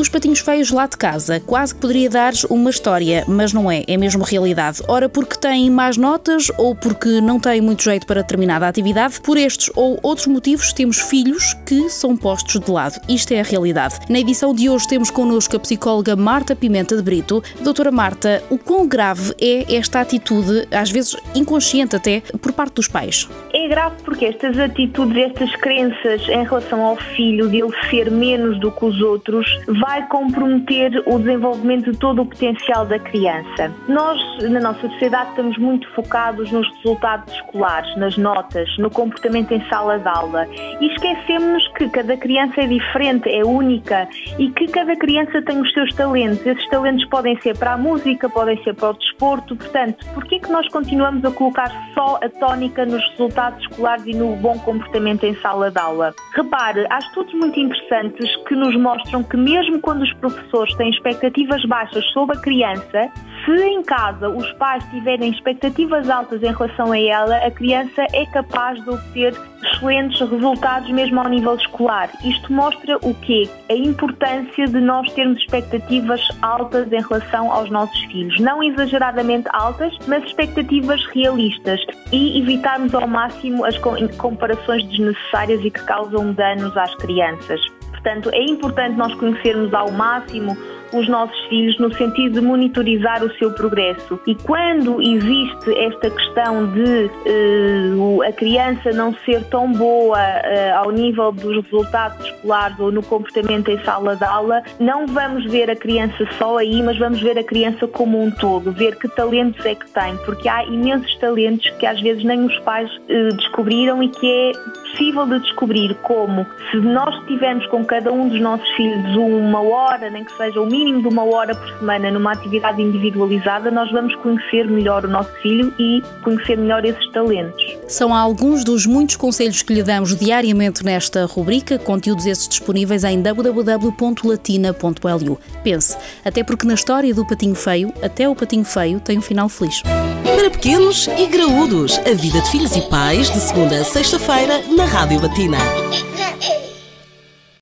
Os patinhos feios lá de casa, quase que poderia dar uma história, mas não é, é mesmo realidade. Ora, porque têm más notas ou porque não têm muito jeito para determinada atividade, por estes ou outros motivos temos filhos que são postos de lado. Isto é a realidade. Na edição de hoje temos connosco a psicóloga Marta Pimenta de Brito. Doutora Marta, o quão grave é esta atitude, às vezes inconsciente até, por parte dos pais? É grave porque estas atitudes, estas crenças em relação ao filho, de ele ser menos do que os outros, vai comprometer o desenvolvimento de todo o potencial da criança. Nós, na nossa sociedade, estamos muito focados nos resultados escolares, nas notas, no comportamento em sala de aula e esquecemos que cada criança é diferente, é única e que cada criança tem os seus talentos. Esses talentos podem ser para a música, podem ser para o desporto. Portanto, por que é que nós continuamos a colocar só a tónica nos resultados escolares e no bom comportamento em sala de aula? Repare, há estudos muito interessantes que nos mostram que mesmo quando os professores têm expectativas baixas sobre a criança, se em casa os pais tiverem expectativas altas em relação a ela, a criança é capaz de obter excelentes resultados mesmo ao nível escolar. Isto mostra o quê? A importância de nós termos expectativas altas em relação aos nossos filhos. Não exageradamente altas, mas expectativas realistas e evitarmos ao máximo as comparações desnecessárias e que causam danos às crianças. Portanto, é importante nós conhecermos ao máximo os nossos filhos no sentido de monitorizar o seu progresso. E quando existe esta questão de uh, a criança não ser tão boa uh, ao nível dos resultados escolares ou no comportamento em sala de aula, não vamos ver a criança só aí, mas vamos ver a criança como um todo, ver que talentos é que tem, porque há imensos talentos que às vezes nem os pais uh, descobriram e que é possível de descobrir como se nós tivermos com cada um dos nossos filhos uma hora, nem que seja o mínimo de uma hora por semana numa atividade individualizada, nós vamos conhecer melhor o nosso filho e conhecer melhor esses talentos. São alguns dos muitos conselhos que lhe damos diariamente nesta rubrica, conteúdos esses disponíveis em www.latina.lu. Pense, até porque na história do patinho feio, até o patinho feio tem um final feliz. Para pequenos e graúdos, a vida de filhos e pais, de segunda a sexta-feira, na Rádio Latina.